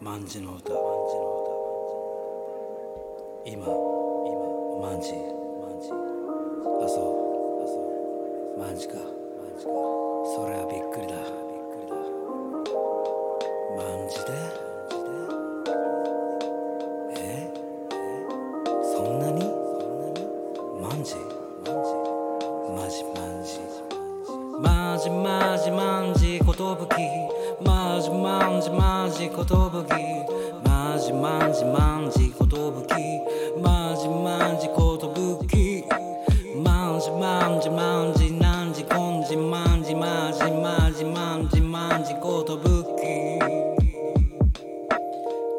万字の歌。今今万字万字あそう。あそう万字か。万字か。それ。マジマジマジことぶき。マジマジマジことぶき。マジマジマジことぶき。マジマジことぶき。マジマジマジなんじこんじマジマジマジマジマジことぶき。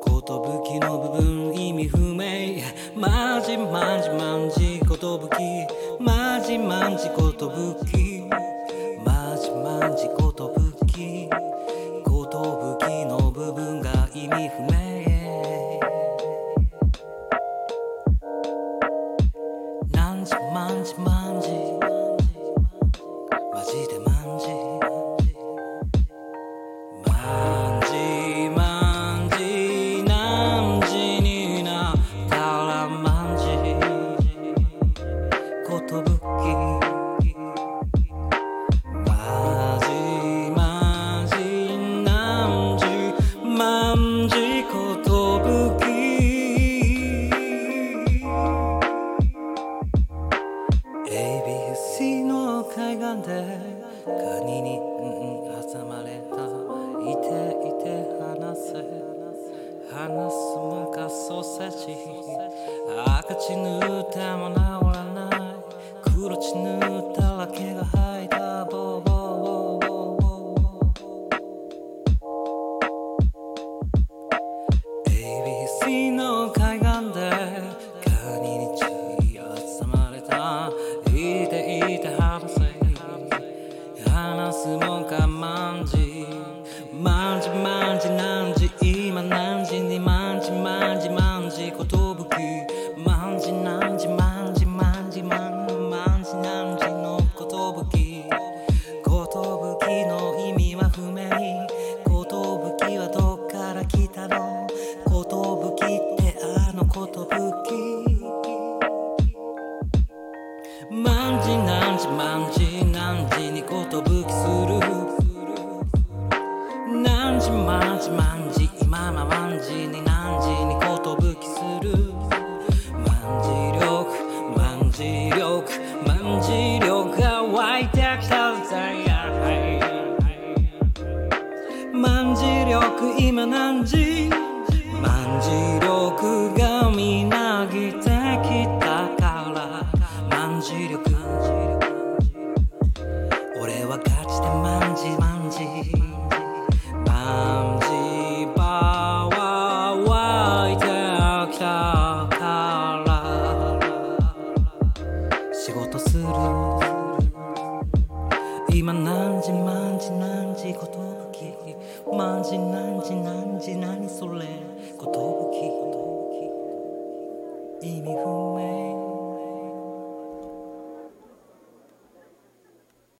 ことぶきの部分意味不明。マジマジマジことぶき。マジマジことぶき。漢字ことぶきことぶきの部分が意味不明。なんじまんじまんじマジでまんの海岸で？カニに、うんうん、挟まれた。いていて話せ。話すもんかソーセージ赤血塗っても治らない。黒血塗ったら毛が生まんじなんじまんじなんじにことぶきする。なんじまんじまんじ今ままんじになんじにことぶきする。まんじ力まんじ力まんじ力が湧いてきたぜ。まんじ力今何時？まんじ力がまんじ力俺はガチでまんじまんじまんじパワー湧いてきたから。仕事する。今何時何時何時ことぶき。何時何時何時何それ。ことぶき。意味不明。